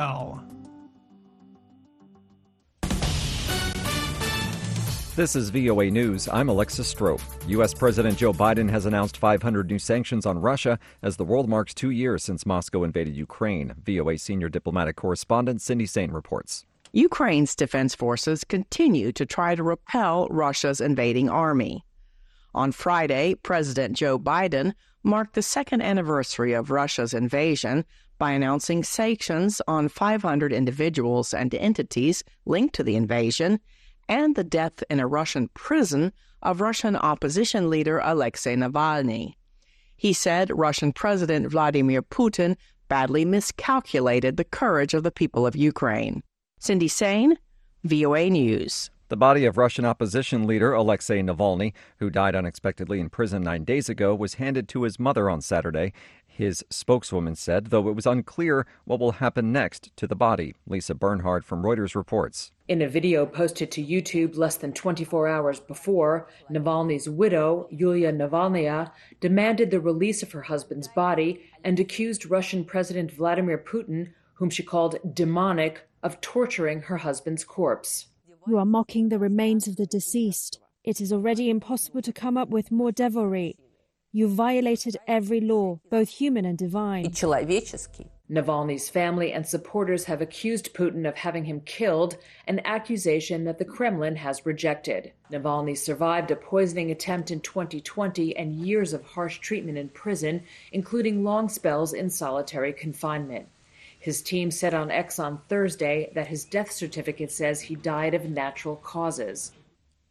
Ow. This is VOA News. I'm Alexis Strope. U.S. President Joe Biden has announced 500 new sanctions on Russia as the world marks two years since Moscow invaded Ukraine. VOA senior diplomatic correspondent Cindy Saine reports. Ukraine's defense forces continue to try to repel Russia's invading army. On Friday, President Joe Biden marked the second anniversary of Russia's invasion by announcing sanctions on 500 individuals and entities linked to the invasion and the death in a Russian prison of Russian opposition leader Alexei Navalny. He said Russian President Vladimir Putin badly miscalculated the courage of the people of Ukraine. Cindy Saine, VOA News. The body of Russian opposition leader Alexei Navalny, who died unexpectedly in prison nine days ago, was handed to his mother on Saturday. His spokeswoman said, though it was unclear what will happen next to the body. Lisa Bernhard from Reuters reports. In a video posted to YouTube less than 24 hours before, Navalny's widow, Yulia Navalnaya, demanded the release of her husband's body and accused Russian President Vladimir Putin, whom she called demonic, of torturing her husband's corpse. You are mocking the remains of the deceased. It is already impossible to come up with more devilry. You violated every law, both human and divine. Navalny's family and supporters have accused Putin of having him killed, an accusation that the Kremlin has rejected. Navalny survived a poisoning attempt in 2020 and years of harsh treatment in prison, including long spells in solitary confinement. His team said on X on Thursday that his death certificate says he died of natural causes.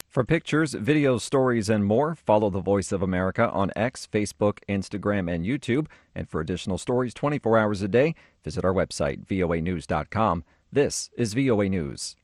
For pictures, videos, stories, and more, follow The Voice of America on X, Facebook, Instagram, and YouTube. And for additional stories 24 hours a day, visit our website, voanews.com. This is VOA News.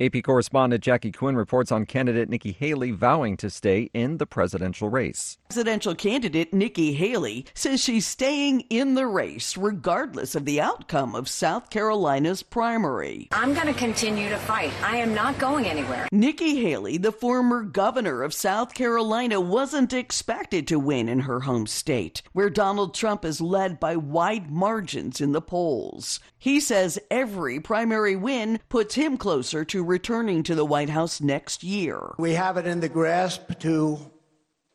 AP correspondent Jackie Quinn reports on candidate Nikki Haley vowing to stay in the presidential race. Presidential candidate Nikki Haley says she's staying in the race regardless of the outcome of South Carolina's primary. I'm going to continue to fight. I am not going anywhere. Nikki Haley, the former governor of South Carolina, wasn't expected to win in her home state, where Donald Trump is led by wide margins in the polls. He says every primary win puts him closer to returning to the White House next year. We have it in the grasp to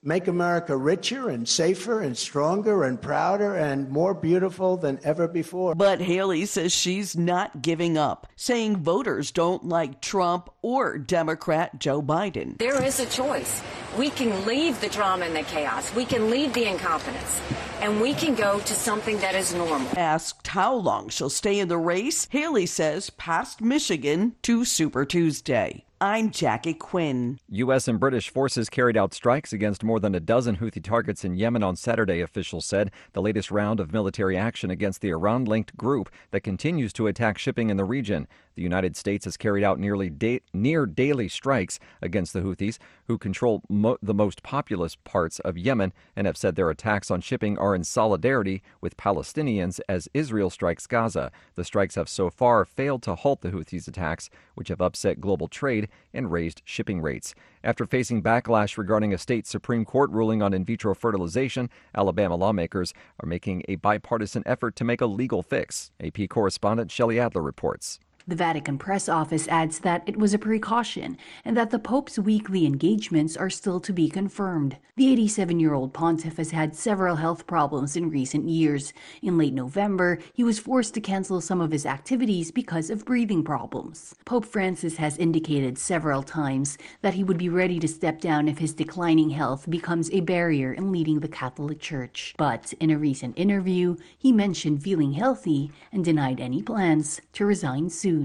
make America richer and safer and stronger and prouder and more beautiful than ever before. But Haley says she's not giving up, saying voters don't like Trump or Democrat Joe Biden. There is a choice. We can leave the drama and the chaos, we can leave the incompetence, and we can go to something that is normal. Asked how long she'll stay in the race, Haley says past Michigan to Super Tuesday. I'm Jackie Quinn. U.S. and British forces carried out strikes against more than a dozen Houthi targets in Yemen on Saturday, officials said. The latest round of military action against the Iran linked group that continues to attack shipping in the region. The United States has carried out nearly da- near daily strikes against the Houthis, who control mo- the most populous parts of Yemen and have said their attacks on shipping are in solidarity with Palestinians as Israel strikes Gaza. The strikes have so far failed to halt the Houthis' attacks, which have upset global trade and raised shipping rates. After facing backlash regarding a state Supreme Court ruling on in vitro fertilization, Alabama lawmakers are making a bipartisan effort to make a legal fix. AP correspondent Shelley Adler reports. The Vatican press office adds that it was a precaution and that the Pope's weekly engagements are still to be confirmed. The 87 year old pontiff has had several health problems in recent years. In late November, he was forced to cancel some of his activities because of breathing problems. Pope Francis has indicated several times that he would be ready to step down if his declining health becomes a barrier in leading the Catholic Church. But in a recent interview, he mentioned feeling healthy and denied any plans to resign soon.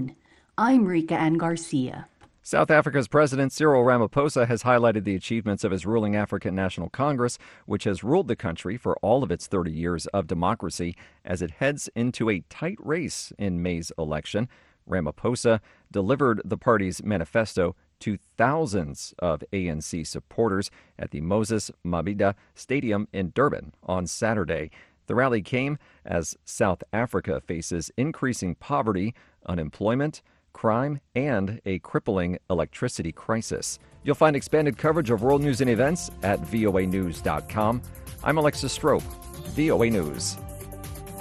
I'm Rika Ann Garcia. South Africa's President Cyril Ramaphosa has highlighted the achievements of his ruling African National Congress, which has ruled the country for all of its 30 years of democracy, as it heads into a tight race in May's election. Ramaphosa delivered the party's manifesto to thousands of ANC supporters at the Moses Mabhida Stadium in Durban on Saturday. The rally came as South Africa faces increasing poverty, unemployment, crime, and a crippling electricity crisis. You'll find expanded coverage of world news and events at voanews.com. I'm Alexis Strope, VOA News.